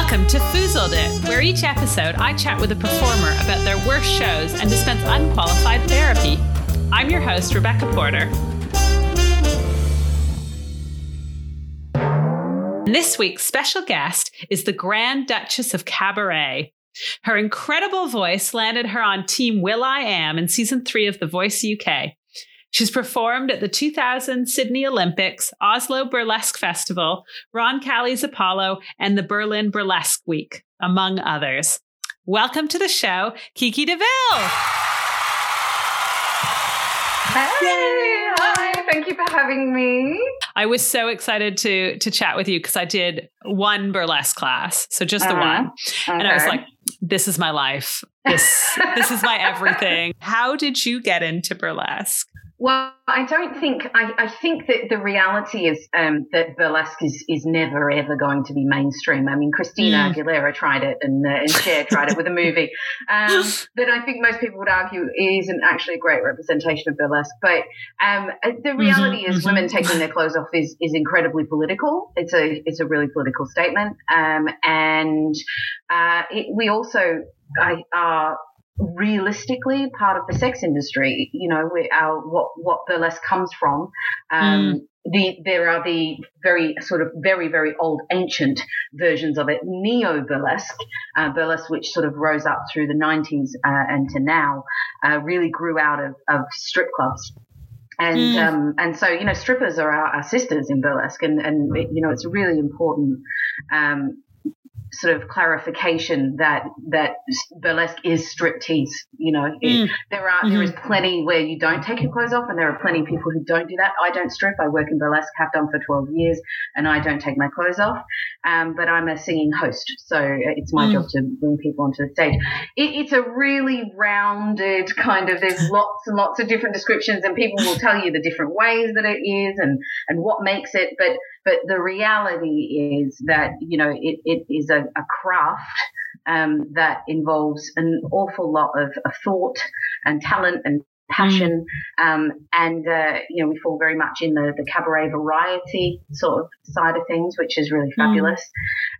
Welcome to Foozled It, where each episode I chat with a performer about their worst shows and dispense unqualified therapy. I'm your host, Rebecca Porter. This week's special guest is the Grand Duchess of Cabaret. Her incredible voice landed her on Team will.i.am in season three of The Voice UK. She's performed at the 2000 Sydney Olympics, Oslo Burlesque Festival, Roncalli's Apollo, and the Berlin Burlesque Week, among others. Welcome to the show, Kiki DeVille. Hey, hi, thank you for having me. I was so excited to to chat with you because I did one burlesque class, so just the Uh-huh. one, and I was like, "This is my life. This this is my everything." How did you get into burlesque? Well, I don't think I, I think that the reality is um, that burlesque is, is never ever going to be mainstream. I mean, Christina Mm. Aguilera tried it, and uh, and Cher tried it with a movie. Um, that I think most people would argue isn't actually a great representation of burlesque. But um, uh, the reality is, mhm. women taking their clothes off is is incredibly political. It's a it's a really political statement, um, and uh, it, we also I, are realistically part of the sex industry. You know, we, our what what burlesque comes from. Um, The, there are the very sort of very very old ancient versions of it neo burlesque uh, burlesque which sort of rose up through the 90s uh, and to now uh, really grew out of, of strip clubs and Mm. um, and so you know strippers are our, our sisters in burlesque and and you know it's really important um, sort of clarification that that burlesque is striptease you know? It- Mm. there are there is plenty where you don't take your clothes off and there are plenty of people who don't do that. I don't strip. I work in burlesque have done for 12 years and i don't take my clothes off. Um, but i'm a singing host so it's my Mm. job to bring people onto the stage. It, it's a really rounded kind of there's lots and lots of different descriptions and people will tell you the different ways that it is and and what makes it but but the reality is that you know it, it is a, a craft um, that involves an awful lot of, of thought and talent and passion. Um, and uh, you know we fall very much in the, the cabaret variety sort of side of things which is really fabulous.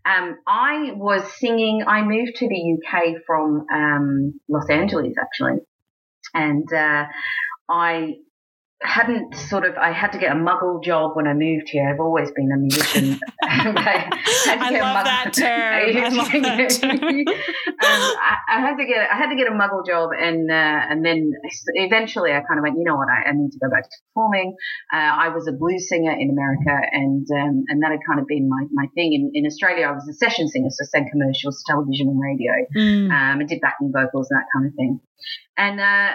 Um, I was singing I moved to the UK from um, Los Angeles actually. And uh, I hadn't sort of I had to get a muggle job when I moved here. I've always been a musician. I, had to I get a love muggle- that term. I love that term. um, I, I had to get I had to get a muggle job, and uh, and then eventually I kind of went, you know what, I, I need to go back to performing. Uh, I was a blues singer in America, and um, and that had kind of been my, my thing. In, in Australia, I was a session singer, so sang commercials, television, and radio. Mm. Um, I did backing vocals and that kind of thing. And uh,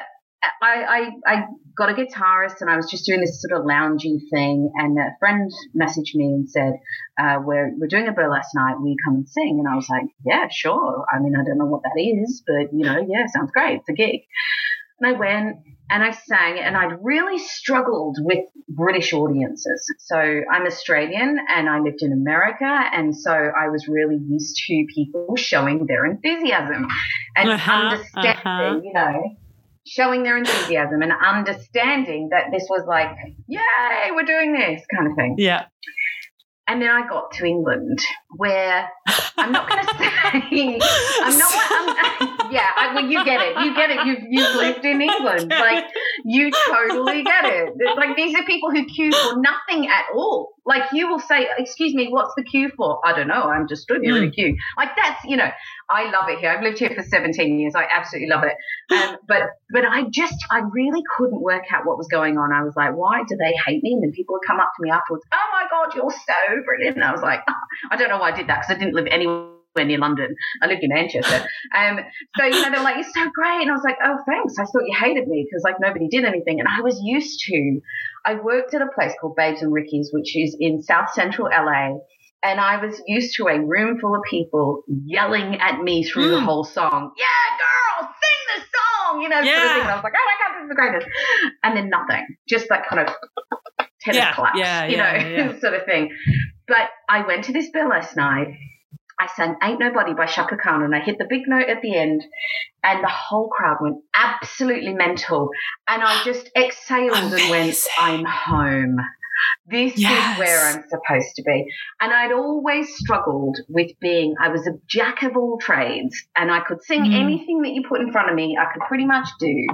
I, I, I got a guitarist and I was just doing this sort of loungy thing. And a friend messaged me and said, uh, we're, we're doing a burlesque night. Will you come and sing? And I was like, yeah, sure. I mean, I don't know what that is, but you know, yeah, sounds great. It's a gig. And I went and I sang and I'd really struggled with British audiences. So I'm Australian and I lived in America. And so I was really used to people showing their enthusiasm and Uh-huh, understanding, uh-huh. you know, showing their enthusiasm and understanding that this was like, yay, we're doing this kind of thing. Yeah. And then I got to England where I'm not going to say, I'm not, I'm, yeah, I, well, you get it. You get it. You've, you've lived in England. Like, you totally get it. It's Like, these are people who queue for nothing at all. Like, you will say, excuse me, what's the queue for? I don't know. I'm just stood here in a queue. Like, that's, you know, I love it here. I've lived here for 17 years. I absolutely love it. Um, but, but I just, I really couldn't work out what was going on. I was like, why do they hate me? And then people would come up to me afterwards, oh my God, you're so brilliant. And I was like, I don't know why I did that because I didn't live anywhere near London. I lived in Manchester. Um, so, you know, they're like, you're so great. And I was like, oh, thanks. I thought you hated me because like nobody did anything. And I was used to, I worked at a place called Babes and Ricky's, which is in South Central LA. And I was used to a room full of people yelling at me through the Mm. whole song. Yeah, girl, sing the song, you know, sort of Yeah. thing. And I was like, oh my God, this is the greatest. And then nothing, just like kind of tennis Yeah, claps, yeah, you yeah, know, yeah. sort of thing. But I went to this burlesque night. I sang Ain't Nobody by Chaka Khan and I hit the big note at the end and the whole crowd went absolutely mental. And I just exhaled and went, I'm home. This yes. is where I'm supposed to be. And I'd always struggled with being, I was a jack of all trades and I could sing mm. anything that you put in front of me, I could pretty much do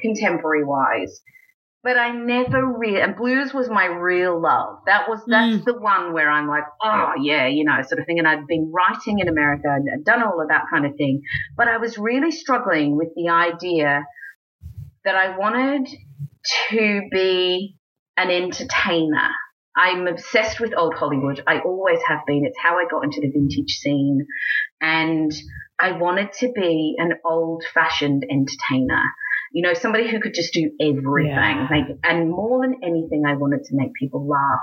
contemporary wise. But I never really, and blues was my real love. That was, that's mm. the one where I'm like, oh yeah, you know, sort of thing. And I'd been writing in America and done all of that kind of thing. But I was really struggling with the idea that I wanted to be an entertainer. I'm obsessed with old Hollywood. I always have been. It's how I got into the vintage scene. And I wanted to be an old fashioned entertainer. You know, somebody who could just do everything. Yeah. Like, and more than anything, I wanted to make people laugh.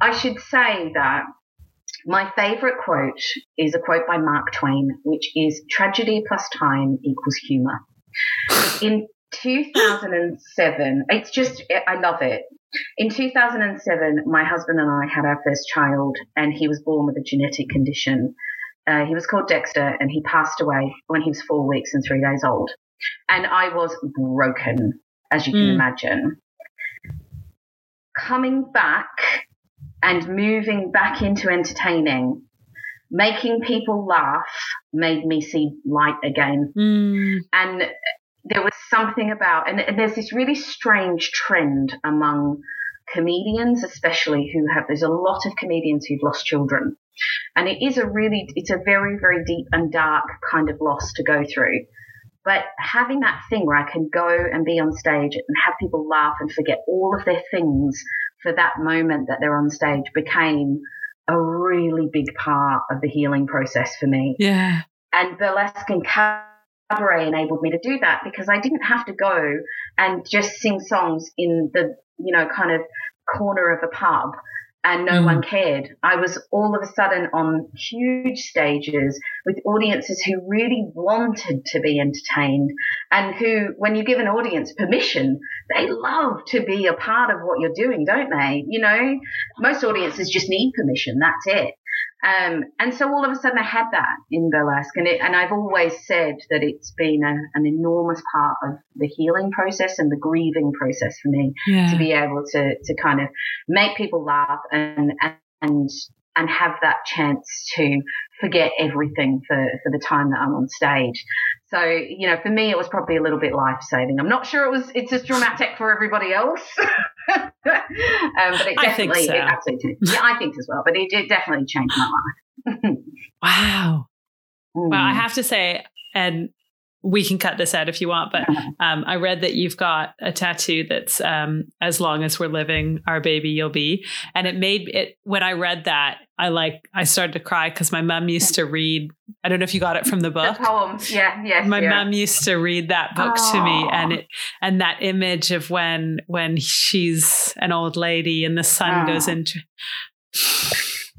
I should say that my favorite quote is a quote by Mark Twain, which is tragedy plus time equals humor. In 2007, it's just, I love it. In 2007, my husband and I had our first child, and he was born with a genetic condition. Uh, he was called Dexter, and he passed away when he was four weeks and three days old. And I was broken, as you can mm. imagine. Coming back and moving back into entertaining, making people laugh made me see light again. Mm. And there was something about, and, and there's this really strange trend among comedians, especially who have, there's a lot of comedians who've lost children. And it is a really, it's a very, very deep and dark kind of loss to go through. But having that thing where I can go and be on stage and have people laugh and forget all of their things for that moment that they're on stage became a really big part of the healing process for me. Yeah. And burlesque and cabaret enabled me to do that because I didn't have to go and just sing songs in the, you know, kind of corner of a pub and no mm. one cared. I was all of a sudden on huge stages with audiences who really wanted to be entertained and who, when you give an audience permission, they love to be a part of what you're doing, don't they? You know, most audiences just need permission. That's it. Um, and so all of a sudden I had that in burlesque and it, and I've always said that it's been a, an enormous part of the healing process and the grieving process for me yeah. to be able to, to kind of make people laugh and, and, and have that chance to forget everything for, for the time that I'm on stage. So, you know, for me, it was probably a little bit life saving. I'm not sure it was, it's as dramatic for everybody else. um, but it definitely, so. it absolutely, yeah, I think as well. But it, it definitely changed my life. wow. Mm. Well, I have to say, and we can cut this out if you want, but um, I read that you've got a tattoo that's um, as long as we're living, our baby you'll be. And it made it, when I read that, I like, I started to cry because my mom used to read, I don't know if you got it from the book. The poems. Yeah. Yes. My yeah. mom used to read that book Aww. to me and it, and that image of when, when she's an old lady and the sun Aww. goes into,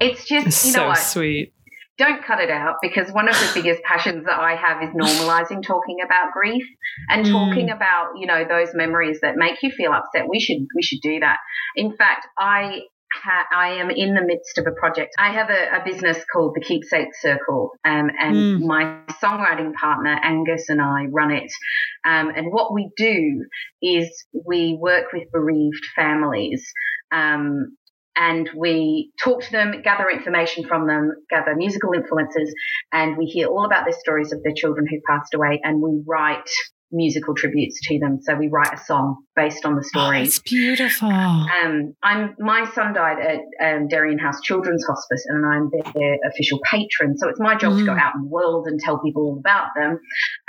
it's just, it's you know so what? sweet don't cut it out because one of the biggest passions that I have is normalizing talking about grief and mm. talking about, you know, those memories that make you feel upset. We should we should do that. In fact, I ha- I am in the midst of a project. I have a, a business called the Keepsake Circle, um, and mm. my songwriting partner Angus and I run it. Um, and what we do is we work with bereaved families um, and we talk to them, gather information from them, gather musical influences, and we hear all about their stories of their children who passed away, and we write musical tributes to them. So we write a song based on the story. Oh, it's beautiful. Um, I'm my son died at um, Derian House Children's Hospice, and I'm their official patron. So it's my job mm. to go mm. out in the world and tell people all about them.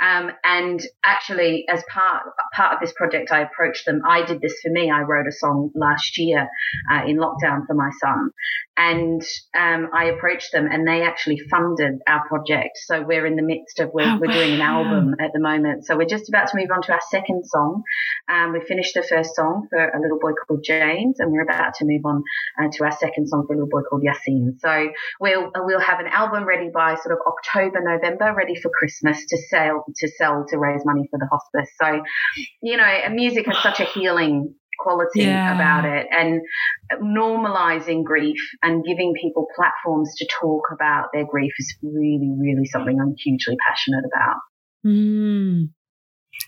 Um, and actually, as part part of this project, I approached them. I did this for me. I wrote a song last year uh, in lockdown for my son, and um, I approached them, and they actually funded our project. So we're in the midst of we're, oh, we're doing an album at the moment. So we're just about to move on to our second song. Um, we finished the first song for a little boy called James, and we're about to move on uh, to our second song for a little boy called Yasin. So we'll we'll have an album ready by sort of October, November, ready for Christmas to sell to sell to raise money for the hospice. So, you know, music has such a healing quality yeah. about it and normalizing grief and giving people platforms to talk about their grief is really, really something I'm hugely passionate about. Mm.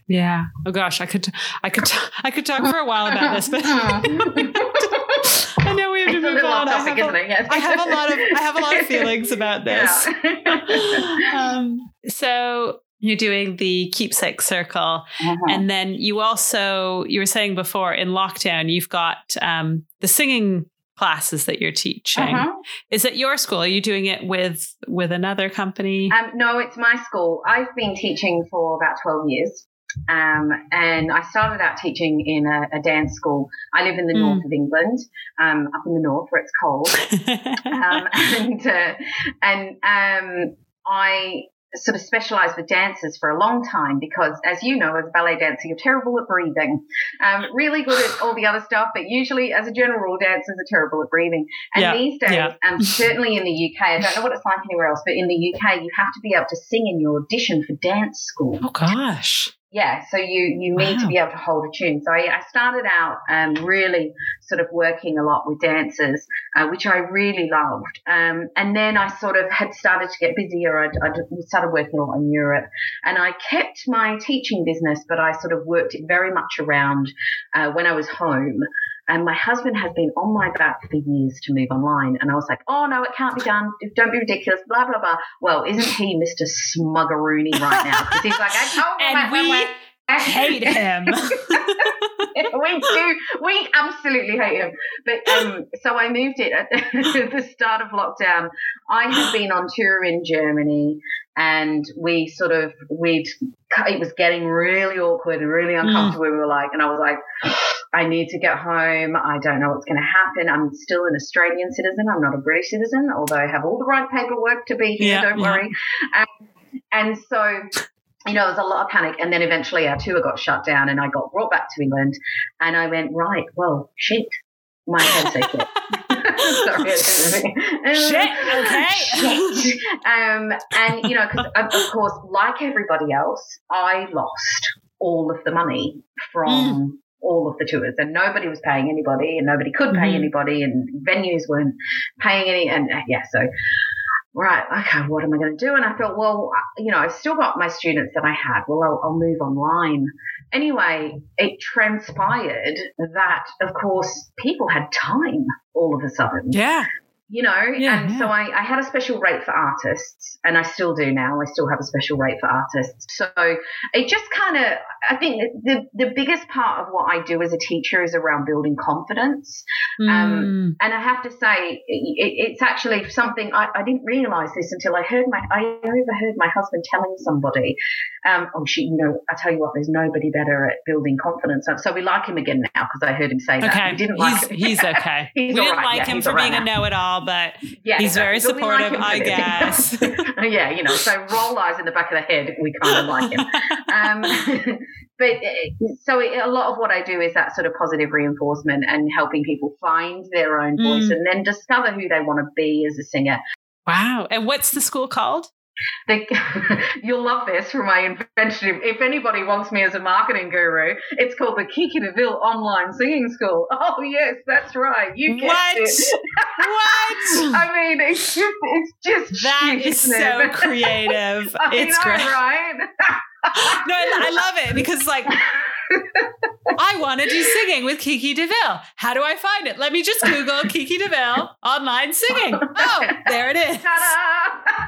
Yeah. Oh gosh, I could, I could, I could talk for a while about this, but I know we have to move on. I have, isn't it? Yes. a, I have a lot of I have a lot of feelings about this. Yeah. um, so you're doing the keepsake circle, Uh-huh. and then you also you were saying before in lockdown you've got um, the singing classes that you're teaching. Uh-huh. Is it your school? Are you doing it with with another company? Um, no, it's my school. I've been teaching for about 12 years. Um, and I started out teaching in a, a dance school. I live in the Mm. north of England, um, up in the north where it's cold. Um, and uh, and um, I sort of specialised with dancers for a long time because, as you know, as a ballet dancer, you're terrible at breathing. Um, really good at all the other stuff, but usually, as a general rule, dancers are terrible at breathing. And Yeah, these days, yeah. um, certainly in the UK, I don't know what it's like anywhere else, but in the UK, you have to be able to sing in your audition for dance school. oh gosh. Yeah, so you you need to be able to hold a tune. So I, I started out um, really sort of working a lot with dancers, uh, which I really loved. Um, and then I sort of had started to get busier. I, I started working a lot in Europe, and I kept my teaching business, but I sort of worked it very much around uh, when I was home. And my husband has been on my back for years to move online. And I was like, oh, no, it can't be done. Don't be ridiculous, blah, blah, blah. Well, isn't he Mr. Smuggeroony right now? Because he's like, I told you. And we. Hate him. we do. We absolutely hate him. But um, so I moved it at the start of lockdown. I had been on tour in Germany, and we sort of we'd. It was getting really awkward and really uncomfortable. We were like, and I was like, I need to get home. I don't know what's going to happen. I'm still an Australian citizen. I'm not a British citizen, although I have all the right paperwork to be here. Yeah, don't yeah. worry. Um, and so you know, there was a lot of panic. And then eventually our tour got shut down and I got brought back to England. And I went, right, well, shit. My head's okay. Sorry. Shit, okay. Shit. Um, and, you know, because of course, like everybody else, I lost all of the money from all of the tours and nobody was paying anybody and nobody could pay Mhm. anybody and venues weren't paying any. And uh, yeah, so right, okay, what am I going to do? And I thought, well, you know, I've still got my students that I had. Well, I'll, I'll move online. Anyway, it transpired that, of course, people had time all of a sudden yeah. You know Yeah, and yeah. so I, I had a special rate for artists and i still do now i still have a special rate for artists so it just kind of i think the, the biggest part of what i do as a teacher is around building confidence Mm. and i have to say it, it's actually something I, I didn't realize this until i heard my i overheard my husband telling somebody um, oh she you know i tell you what there's nobody better at building confidence so we like him again now because i heard him say that okay. we didn't he's like him. he's okay. He's we didn't all right, like yeah, him for all right being a now. know-it-all, but Yeah, He's very we like supportive, I guess. yeah, you know, so roll eyes in the back of the head, we kind of like him. Um, but uh, so it, a lot of what I do is that sort of positive reinforcement and helping people find their own voice Mm. and then discover who they want to be as a singer. wow. And what's the school called? They, you'll love this for my invention. If anybody wants me as a marketing guru, it's called the Kiki DeVille Online Singing School. Oh yes, that's right. You What? it. What? I mean, it's just, it's just That shit, is so it? creative. I It's know, great. right? No, I, I love it because like I want to do singing with Kiki DeVille. How do I find it? Let me just Google Kiki DeVille online singing. Oh, there it is. Ta-da!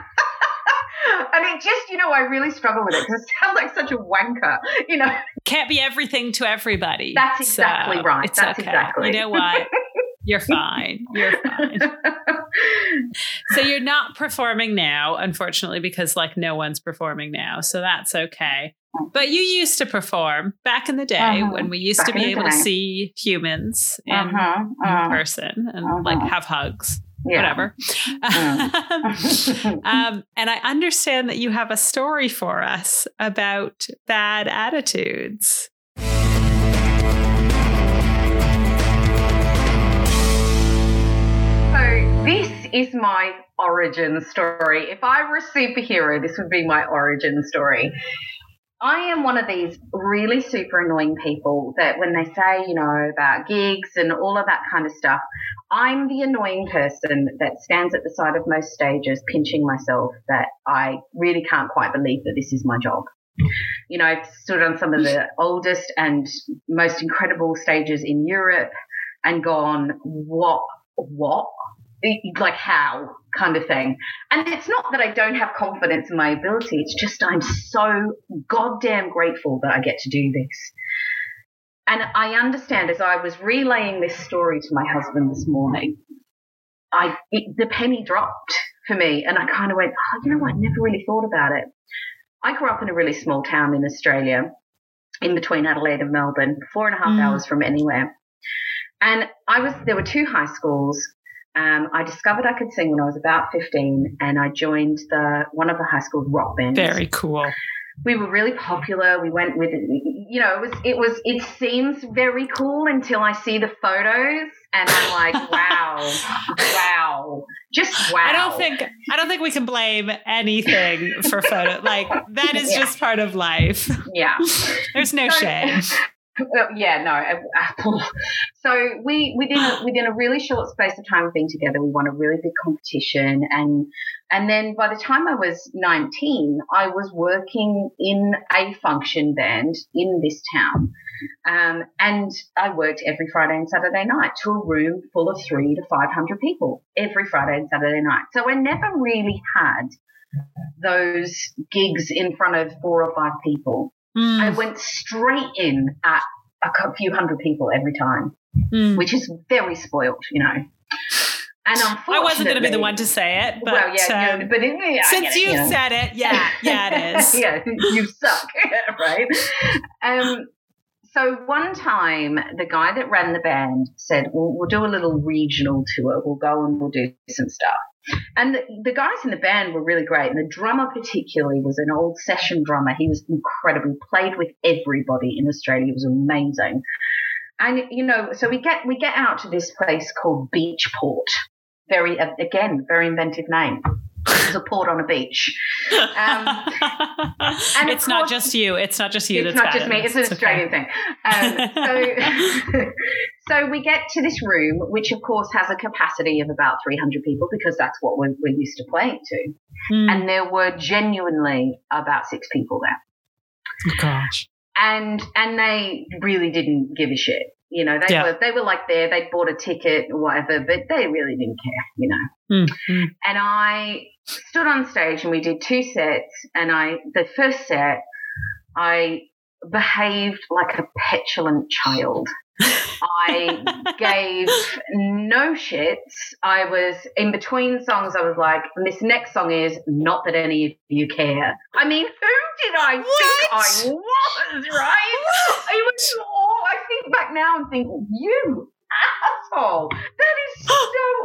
And it just, you know, I really struggle with it because it sounds like such a wanker, you know. Can't be everything to everybody. That's exactly So right. It's That's okay. exactly. You know what? You're fine. You're fine. So you're not performing now, unfortunately, because like no one's performing now. So that's okay. But you used to perform back in the day Uh-huh. when we used Back to be in able to see humans in, uh-huh, in uh, person and like Uh-huh. have hugs, yeah. whatever. um, and I understand that you have a story for us about bad attitudes. So this is my origin story. If I were a superhero, this would be my origin story. I am one of these really super annoying people that when they say, you know, about gigs and all of that kind of stuff, I'm the annoying person that stands at the side of most stages pinching myself that I really can't quite believe that this is my job. You know, I've stood on some of the oldest and most incredible stages in Europe. and gone, what, what? Like how kind of thing. And it's not that I don't have confidence in my ability. It's just I'm so goddamn grateful that I get to do this. And I understand as I was relaying this story to my husband this morning, I it, the penny dropped for me, and I kind of went, oh, you know what? I never really thought about it. I grew up in a really small town in Australia, in between Adelaide and Melbourne, four and a half mm. hours from anywhere. And I was there were two high schools. Um, I discovered I could sing when I was about 15, and I joined the one of the high school rock bands. Very cool we were really popular. We went with, you know, it was, it was, it seems very cool until I see the photos and I'm like, wow, wow, just wow. I don't think, I don't think we can blame anything for photo. Like that is yeah. just part of life. Yeah. There's no so, shame. Yeah, no. Apple. So we within a, within a really short space of time of being together, we won a really big competition, and and then by the time I was nineteen, I was working in a function band in this town, um, and I worked every Friday and Saturday night to a room full of three to five hundred people every Friday and Saturday night. So I never really had those gigs in front of four or five people. Mm. I went straight in at a few hundred people every time, mm. which is very spoilt, you know. And I wasn't going to be the one to say it, but well, yeah, um, but it, yeah, since you, you know. said it, yeah, yeah, it is. yeah, you suck, right? Um, so one time, the guy that ran the band said, "Well, we'll do a little regional tour. We'll go and we'll do some stuff." And the, the, guys in the band were really great. And the drummer, particularly, was an old session drummer. He was incredible. Played with everybody in Australia. He was amazing. And you know, so we get we get out to this place called Beachport. Very again, very inventive name. It's a port on a beach. Um, and it's course, not just you. It's not just you. It's not just me. It's an it's Australian okay. thing. Um, so, so we get to this room, which of course has a capacity of about 300 people because that's what we're, we're used to playing to. Mm. And there were genuinely about six people there. Gosh. And and they really didn't give a shit. You know, they yeah. were they were like there, they bought a ticket or whatever, but they really didn't care, you know. Mm-hmm. And I stood on stage and we did two sets and I the first set I behaved like a petulant child. I gave no shits. I was in between songs. I was like, this next song is not that any of you care. I mean, who did I what? think I was, right? I was all, I think back now and think, you asshole. That is so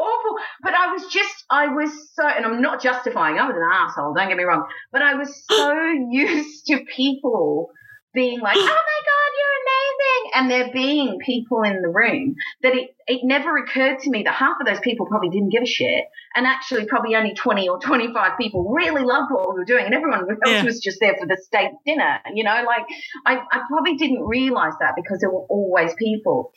awful. But I was just, I was so, and I'm not justifying, I was an asshole, don't get me wrong. But I was so used to people being like, oh my God, you're amazing. And there being people in the room that it, it never occurred to me that half of those people probably didn't give a shit. And actually, probably only 20 or 25 people really loved what we were doing. And everyone else yeah. was just there for the state dinner. You know, like I, I probably didn't realize that because there were always people.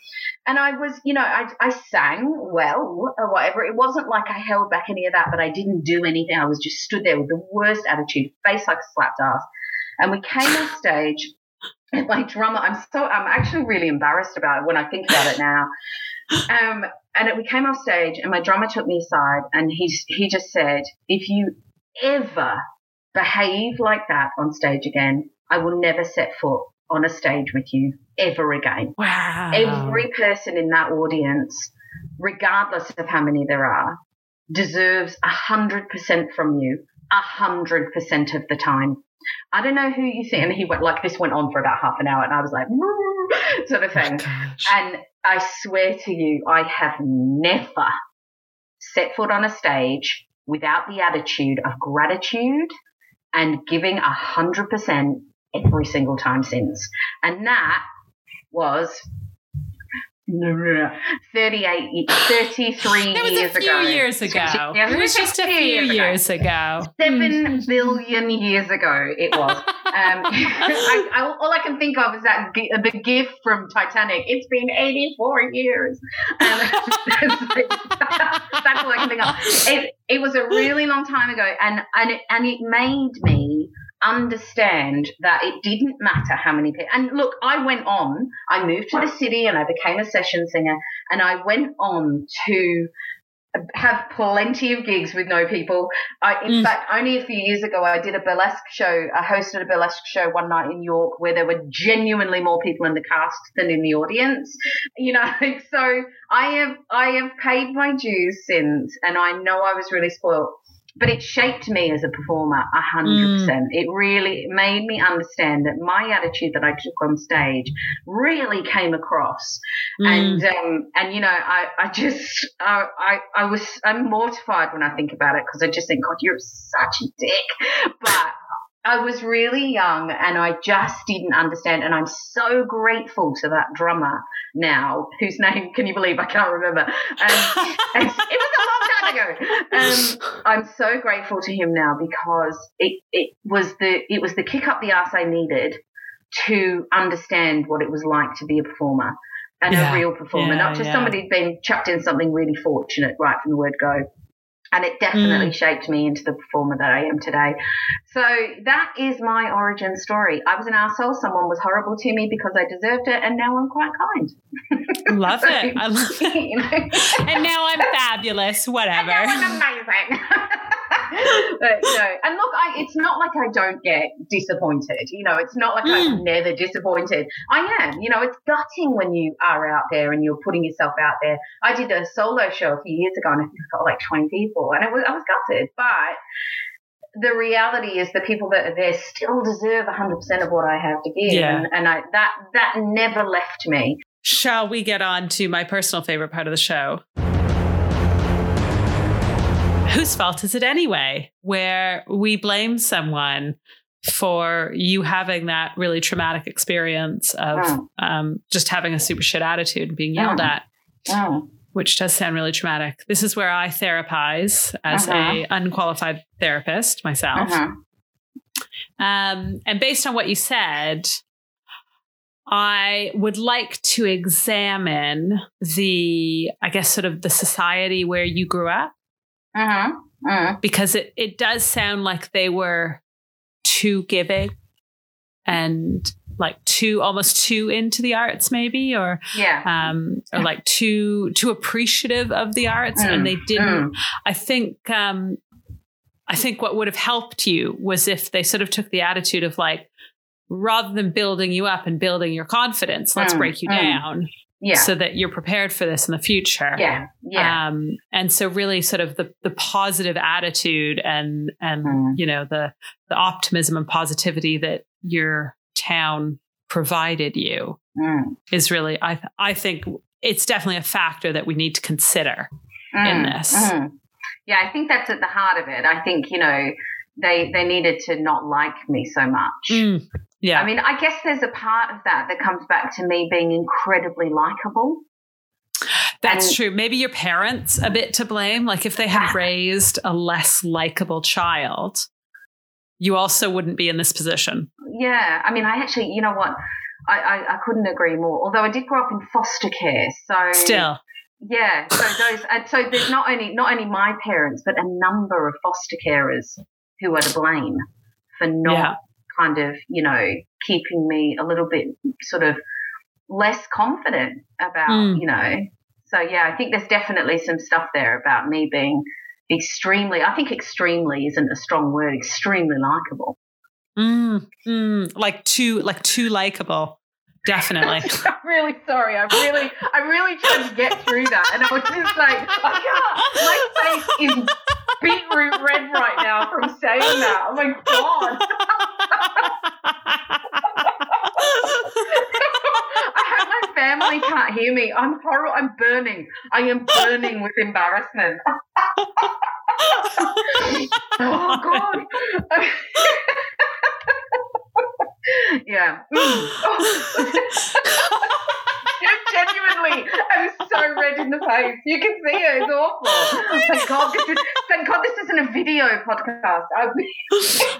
And I was, you know, I, I sang well or whatever. It wasn't like I held back any of that, but I didn't do anything. I was just stood there with the worst attitude, face like a slapped ass. And we came off stage my drummer, I'm so, I'm actually really embarrassed about it when I think about it now. Um, and it, we came off stage and my drummer took me aside and he, he just said, if you ever behave like that on stage again, I will never set foot on a stage with you ever again. Wow. Every person in that audience, regardless of how many there are, deserves a hundred percent from you, a hundred percent of the time. I don't know who you think. And he went like this went on for about half an hour, and I was like, sort of oh thing. Oh, and I swear to you, I have never set foot on a stage without the attitude of gratitude and giving a hundred percent every single time since. And that was 38, 33 was years a few ago. years ago. It was just a few years, ago. ago. Seven billion years ago it was. um, I, I, all I can think of is that the gift from Titanic. It's been 84 years. Um, that's, that's, all I can think of. It, it was a really long time ago, and, and, it, and it made me understand that it didn't matter how many people. And look, I went on, I moved to the city and I became a session singer. and I went on to have plenty of gigs with no people. I, in Mm. fact, only a few years ago, I did a burlesque show. I hosted a burlesque show one night in York where there were genuinely more people in the cast than in the audience. You know, so I have I have paid my dues since, and I know I was really spoiled. But it shaped me as a performer a hundred percent. It really made me understand that my attitude that I took on stage really came across Mm. and um, and you know I I just I I, I was I'm mortified when I think about it because I just think God you're such a dick but I was really young and I just didn't understand and I'm so grateful to that drummer now whose name can you believe I can't remember um, and it was a long time ago um, I'm so grateful to him now because it it was the it was the kick up the ass I needed to understand what it was like to be a performer and Yeah. a real performer, Yeah, not just yeah. somebody who'd been chucked in something really fortunate right from the word go. And it definitely Mm. shaped me into the performer that I am today. So that is my origin story. I was an asshole. Someone was horrible to me because I deserved it, and now I'm quite kind. love it. I love it. You know? And now I'm fabulous. Whatever. And now I'm amazing. but no, and look, I, it's not like I don't get disappointed. You know, it's not like Mm. I'm never disappointed. I am. You know, it's gutting when you are out there and you're putting yourself out there. I did a solo show a few years ago, and I think I got like 20 people, and it was I was gutted, but. The reality is the people that are there still deserve 100% of what I have to give. Yeah. And, and I, that, that never left me. Shall we get on to my personal favorite part of the show? Whose fault is it anyway? Where we blame someone for you having that really traumatic experience of Oh. um, just having a super shit attitude and being yelled Oh. at, Oh. which does sound really traumatic. This is where I therapize as Uh-huh. a unqualified therapist myself. Uh-huh. Um, and based on what you said, I would like to examine the, I guess, sort of the society where you grew up, Uh-huh. Uh-huh. because it, it does sound like they were too giving and like too almost too into the arts maybe or Yeah. um or like too too appreciative of the arts and Mm, they didn't mm. I think um I think what would have helped you was if they sort of took the attitude of like rather than building you up and building your confidence, let's Mm, break you mm. down Yeah. so that you're prepared for this in the future. yeah. Yeah. Um, and so really sort of the the positive attitude and and Mm. you know the the optimism and positivity that your town provided you Mm. is really I th- I think it's definitely a factor that we need to consider. in Mm, this. mm. Yeah, I think that's at the heart of it. I think, you know, they they needed to not like me so much. Mm, yeah. I mean, I guess there's a part of that that comes back to me being incredibly likable. That's and- true. Maybe your parents a bit to blame. Like if they had raised a less likable child, you also wouldn't be in this position. Yeah, I mean, I actually, you know what? I, I, I couldn't agree more. Although I did grow up in foster care, so Still. yeah. So those, and so there's not only not only my parents, but a number of foster carers who are to blame for not Yeah. Kind of, you know, keeping me a little bit sort of less confident about, Mm. you know. So yeah, I think there's definitely some stuff there about me being extremely. I think extremely isn't a strong word. Extremely likable. Mm, mm, like too like too likable. Definitely. I'm really sorry. I really, I really tried to get through that, and I was just like, I can't. My face is beetroot red right now from saying that. Oh my god! I hope my family can't hear me. I'm horrible. I'm burning. I am burning with embarrassment. Oh god. yeah. Genuinely, I'm so red in the face. You can see it. It's awful. Thank God this is. Thank God this isn't a video podcast. I,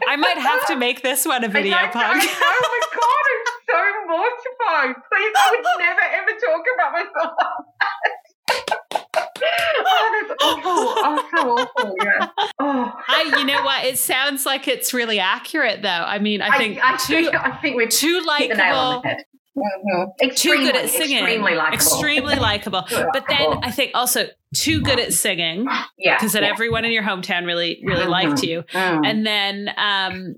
I might have to make this one a video I, I podcast. Oh my God, I'm so mortified. Please, I would never ever talk about myself. oh, that's awful. Oh, so awful. Yeah. Oh. I you know what? It sounds like it's really accurate though. I mean, I think I, too think, I think we've too hit the nail on likable Mhm. too good at singing, Extremely likable. extremely likable. But then I think also too good at singing yeah, because then yeah. everyone in your hometown really really Mhm. liked you. Mm. And then um,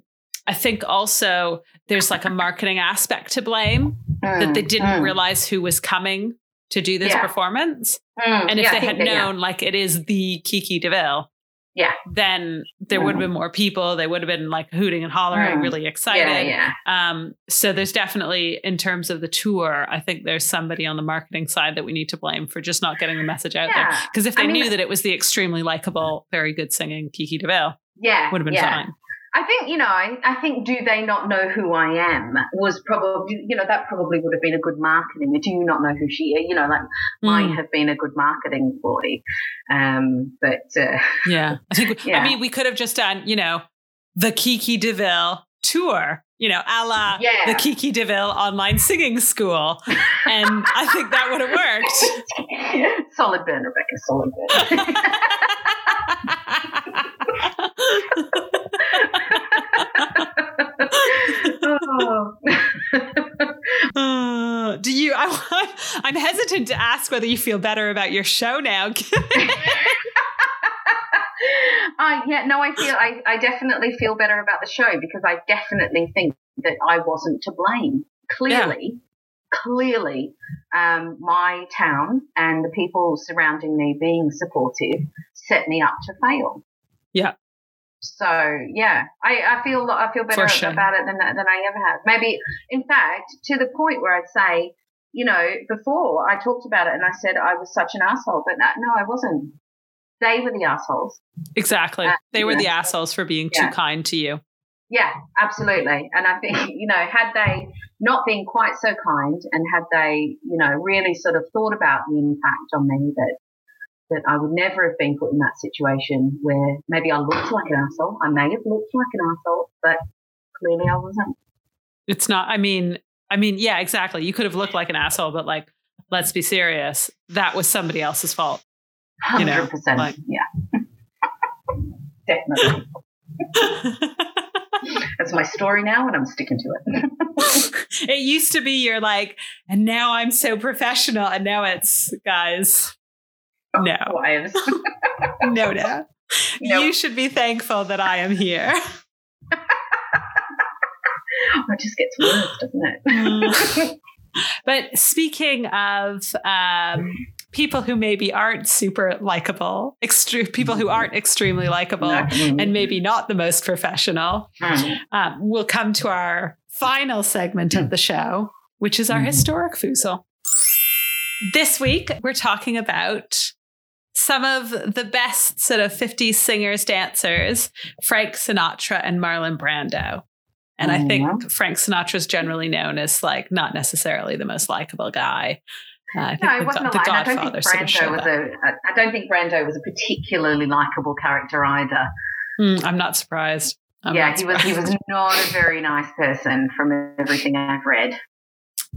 I think also there's like a marketing aspect to blame that they Mm, didn't mm, realize who was coming to do this Yeah. performance. mm. And if Yeah, they had that, known like it is the Kiki DeVille, Yeah. then there would have been more people. They would have been like hooting and hollering, Mm. really excited. Yeah, yeah. Um, so there's definitely, in terms of the tour, I think there's somebody on the marketing side that we need to blame for just not getting the message out there. Yeah. Because if they I mean- knew that it was the extremely likable, very good singing Kiki DeVille, Yeah. would have been fine. I think, you know, I, I think do they not know who I am was probably, you know, that probably would have been a good marketing. Do you not know who she is? You know, like might Mm, have been a good marketing ploy. Um, but uh, yeah. I think, Yeah. I mean, we could have just done, you know, the Kiki DeVille tour, you know, a la Yeah. the Kiki DeVille online singing school. And I think that would have worked. solid burn, Rebecca, solid burn. oh. Uh, do you? I, I'm hesitant to ask whether you feel better about your show now. I yeah, no, I feel I, I definitely feel better about the show because I definitely think that I wasn't to blame. Clearly, clearly, um, my town and the people surrounding me being supportive set me up to fail. Yeah. So yeah, I, I feel I feel better sure. about it than than I ever have. Maybe, in fact, to the point where I'd say, you know, before I talked about it and I said I was such an asshole, but no, no I wasn't. They were the assholes. exactly. Uh, They were the assholes for being Yeah. too kind to you. Yeah, absolutely. And I think, you know, had they not been quite so kind and had they, you know, really sort of thought about the impact on me that that I would never have been put in that situation where maybe I looked like an asshole. I may have looked like an asshole, but clearly I wasn't. It's not. I mean, I mean, yeah, exactly. You could have looked like an asshole, but like, let's be serious. That was somebody else's fault. You know, percent. like- Yeah. Definitely. That's my story now and I'm sticking to it. it used to be you're like, and now I'm so professional, and now it's guys. Oh, no, Wives. no, no. No. You should be thankful that I am here. It just gets worse, doesn't it? But speaking of um, people who maybe aren't super likable, extre- people who aren't extremely likable, and maybe not the most professional, Mm. um, we'll come to our final segment of the show, which is our Mhm. historic foozle. This week, we're talking about some of the best sort of 50s singers, dancers, Frank Sinatra and Marlon Brando. And I think Frank Sinatra is generally known as like not necessarily the most likable guy. Uh, I think No, the, it wasn't the a. I don't think sort of Brando was a. I don't think Brando was a particularly likable character either. Hmm, I'm not surprised. I'm yeah, not he was. He was not a very nice person from everything I've read.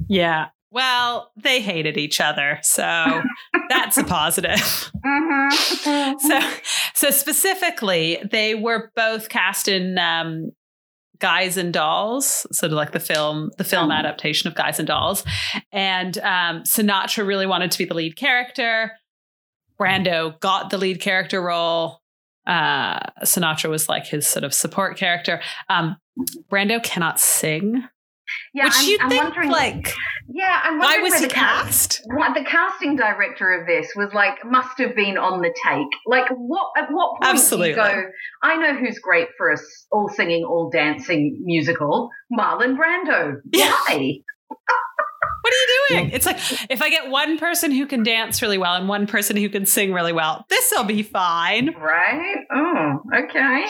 Yeah. Well, they hated each other, so that's a positive. Mm-hmm. So, so specifically, they were both cast in um, Guys and Dolls, sort of like the film, the film Oh. adaptation of Guys and Dolls. And um, Sinatra really wanted to be the lead character. Brando got the lead character role. Uh, Sinatra was like his sort of support character. Um, Brando cannot sing, yeah, which I'm, you I'm think wondering. like yeah, I'm wondering why was he the cast? What the casting director of this was like must have been on the take. Like what at what point Absolutely. do you go, I know who's great for a s- all singing, all dancing musical, Marlon Brando. Yeah. Why? What are you doing? It's like if I get one person who can dance really well and one person who can sing really well, this'll be fine. Right? Oh, okay.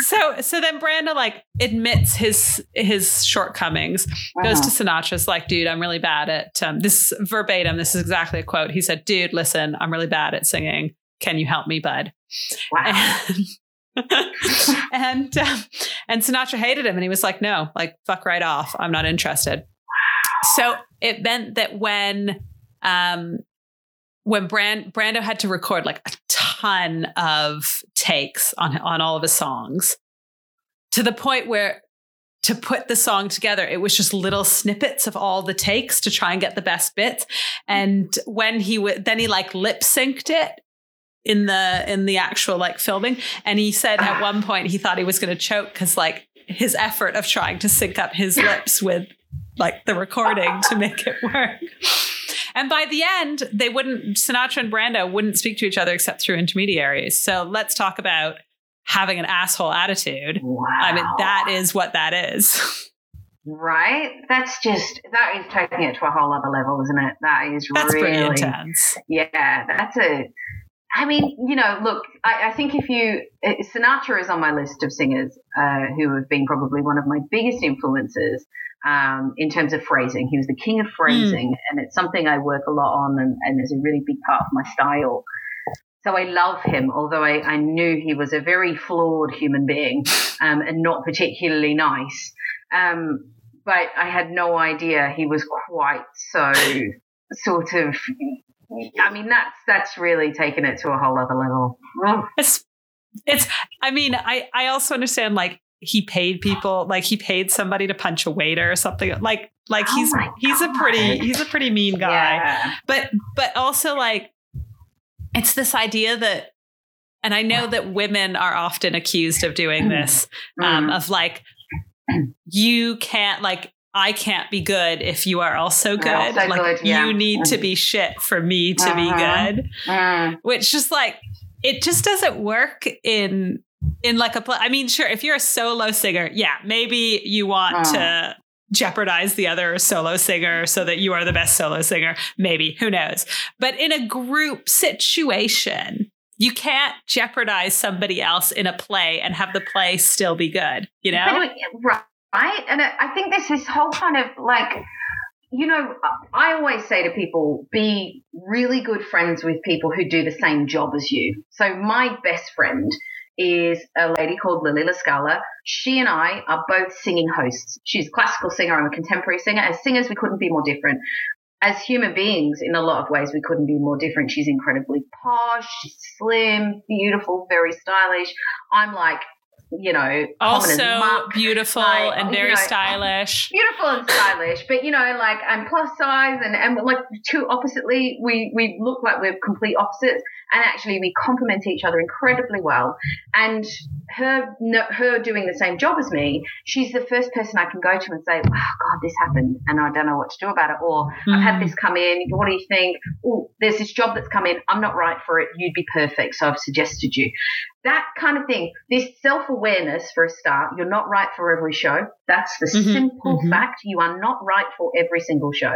So so then Brando like admits his his shortcomings, goes to Sinatra's like, dude, I'm really bad at um, this verbatim. This is exactly a quote. He said, dude, listen, I'm really bad at singing. Can you help me, bud? Wow. And and, um, and Sinatra hated him, and he was like, "No, like fuck right off. I'm not interested." So it meant that when um, when Brand, Brando had to record like a ton of takes on on all of his songs, to the point where to put the song together, it was just little snippets of all the takes to try and get the best bits. And when he would, then he like lip synced it in the in the actual like filming. And he said at ah. one point he thought he was going to choke cuz like his effort of trying to sync up his lips with like the recording to make it work and by the end they wouldn't sinatra and brando wouldn't speak to each other except through intermediaries so let's talk about having an asshole attitude Wow. i mean that is what that is right. That's just that is taking it to a whole other level, isn't it? That is that's really intense Yeah, that's a. I mean, you know, look, I, I think if you uh, Sinatra is on my list of singers uh, who have been probably one of my biggest influences um, in terms of phrasing. He was the king of phrasing, and it's something I work a lot on, and, and is a really big part of my style. So I love him, although I, I knew he was a very flawed human being um, and not particularly nice. Um, but I had no idea he was quite so sort of. I mean, that's that's really taken it to a whole other level. Oh, It's it's I mean, I I also understand like he paid people like he paid somebody to punch a waiter or something like like Oh he's my he's a pretty he's a pretty mean guy. yeah. But but also like it's this idea that and I know that women are often accused of doing this um Mm. of like you can't like I can't be good if you are also good. Also like good, yeah. you need to be shit for me to be Uh-huh. good Mm. which just like it just doesn't work in in like a pl- I mean sure if you're a solo singer yeah maybe you want Mm. to jeopardize the other solo singer so that you are the best solo singer maybe who knows but in a group situation you can't jeopardize somebody else in a play and have the play still be good you know But right, right, and I think there's this whole kind of like, you know, I always say to people, be really good friends with people who do the same job as you. So my best friend is a lady called Lily Lascala. She and I are both singing hosts. She's a classical singer. I'm a contemporary singer. As singers, we couldn't be more different. As human beings, in a lot of ways, we couldn't be more different. She's incredibly posh, slim, beautiful, very stylish. I'm like, you know, also muck. beautiful like, and you very know, stylish. beautiful and stylish, but you know, like I'm plus size and, and like two oppositely, we, we look like we're complete opposites and actually we complement each other incredibly well. And her, no, her doing the same job as me, she's the first person I can go to and say, oh God, this happened and I don't know what to do about it. Or I've had Mhm. this come in. What do you think? Oh, there's this job that's come in. I'm not right for it. You'd be perfect. So I've suggested you. That kind of thing. This self awareness for a start. You're not right for every show. That's the Mhm, simple mhm. fact. You are not right for every single show.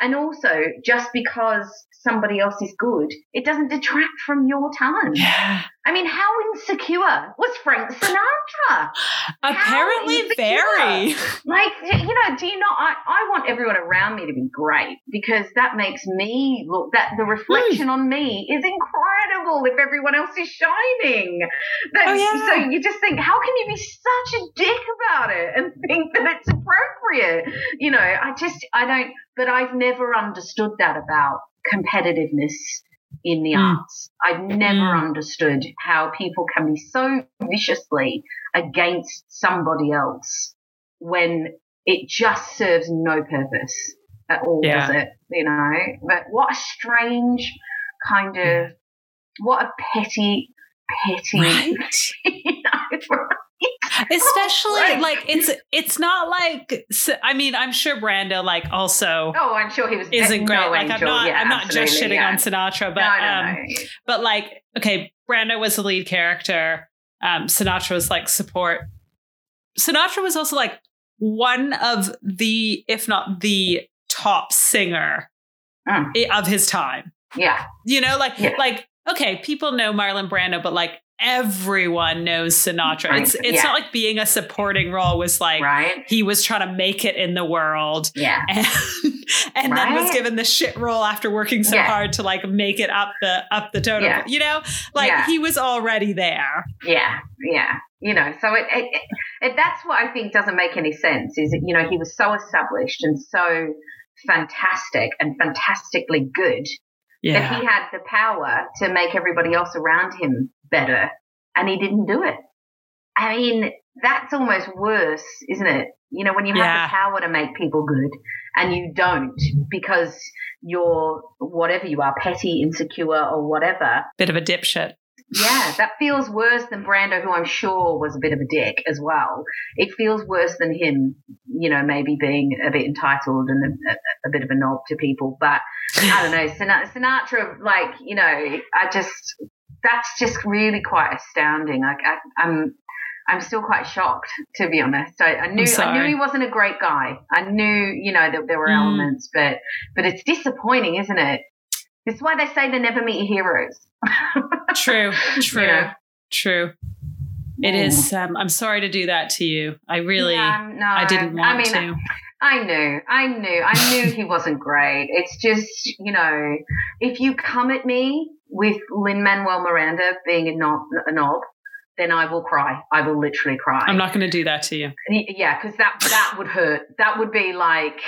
And also, just because somebody else is good, it doesn't detract from your talent. yeah I mean, how insecure was Frank Sinatra? apparently very Like, you know, do you not? I, I want everyone around me to be great because that makes me look that the reflection on me is incredible if everyone else is shining. That's, Oh, yeah. So you just think, how can you be such a dick about it and think that it's appropriate? You know, I just, I don't, but I've never understood that about competitiveness in the Mm. arts. I've never Mm. understood how people can be so viciously against somebody else when it just serves no purpose at all, Yeah. does it? You know? But what a strange kind of, what a petty, petty, right you know, especially Right. like it's it's not like i mean i'm sure brando like also Oh, I'm sure he was isn't great no like i'm not Yeah, i'm not just shitting yeah. on sinatra but no, no, um but like okay brando was the lead character um sinatra was like support sinatra was also like one of the if not the top singer Mm. of his time Yeah, you know like Yeah. like okay people know marlon brando but like everyone knows sinatra Right, it's it's yeah. not like being a supporting role was like right? he was trying to make it in the world Yeah. and, and then was given the shit role after working so Yeah. hard to like make it up the up the totem Yeah. you know like Yeah. he was already there Yeah, yeah. You know, so it, it, it, it that's what I think doesn't make any sense. Is that you know he was so established and so fantastic and fantastically good that he had the power to make everybody else around him better, and he didn't do it. I mean, that's almost worse, isn't it? You know, when you have Yeah. the power to make people good and you don't because you're whatever you are, petty, insecure, or whatever. Bit of a dipshit. Yeah, that feels worse than Brando, who I'm sure was a bit of a dick as well. It feels worse than him, you know, maybe being a bit entitled and a, a, a bit of a knob to people. But I don't know, Sinatra, like, you know, I just, that's just really quite astounding. Like, I, I'm, I'm still quite shocked, to be honest. I, I knew, I knew he wasn't a great guy. I knew, you know, that there were Mm. elements, but, but it's disappointing, isn't it? This is why they say they never meet your heroes. True, true, true. It is. Um, I'm sorry to do that to you. I really, Yeah, no, I didn't want I mean, to. I knew, I knew, I knew he wasn't great. It's just, you know, if you come at me with Lin Manuel Miranda being a knob, a knob, then I will cry. I will literally cry. I'm not going to do that to you. Yeah, because that that would hurt. That would be like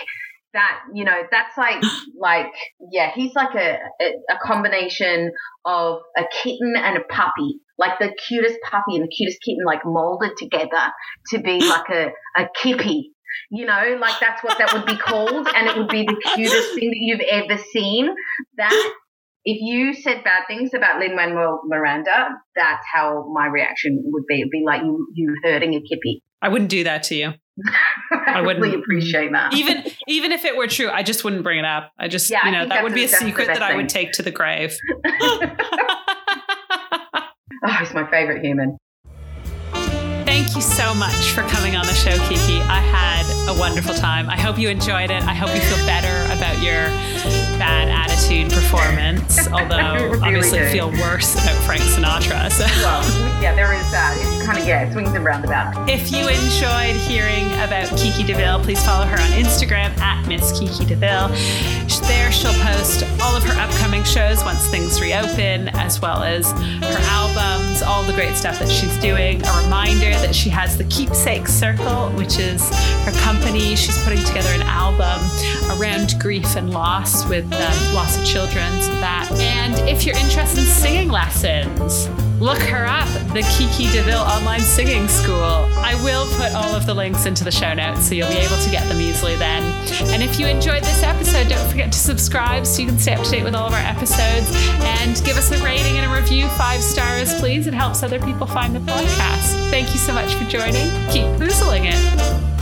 that. You know, that's like like yeah. He's like a a, a combination of a kitten and a puppy, like the cutest puppy and the cutest kitten, like molded together to be like a a kippy. You know, like that's what that would be called, and it would be the cutest thing that you've ever seen. That if you said bad things about Lin Manuel Miranda, that's how my reaction would be. It'd be like you you hurting a kippy. I wouldn't do that to you. I, wouldn't- really appreciate that. Even even if it were true, I just wouldn't bring it up. I just, Yeah, you know, that would be a the- that's the secret that I would take to the grave. oh, he's my favorite human. Thank you so much for coming on the show, Kiki. I had a wonderful time. I hope you enjoyed it. I hope you feel better about your bad attitude performance, although really obviously do. feel worse about Frank Sinatra. So. Well, yeah, there is that. It's kind of yeah, swings and roundabouts. If you enjoyed hearing about Kiki DeVille, please follow her on Instagram at Miss Kiki DeVille. There, she'll post all of her upcoming shows once things reopen, as well as her albums, all the great stuff that she's doing. A reminder that she has the Keepsake Circle, which is her company. She's putting together an album around grief and loss with um, loss of children. So that. And if you're interested in singing lessons, look her up, the Kiki DeVille Online Singing School. I will put all of the links into the show notes so you'll be able to get them easily then. And if you enjoyed this episode, don't forget to subscribe so you can stay up to date with all of our episodes and give us a rating and a review. Five stars, please. It helps other people find the podcast. Thank you so much for joining. Keep boozling it.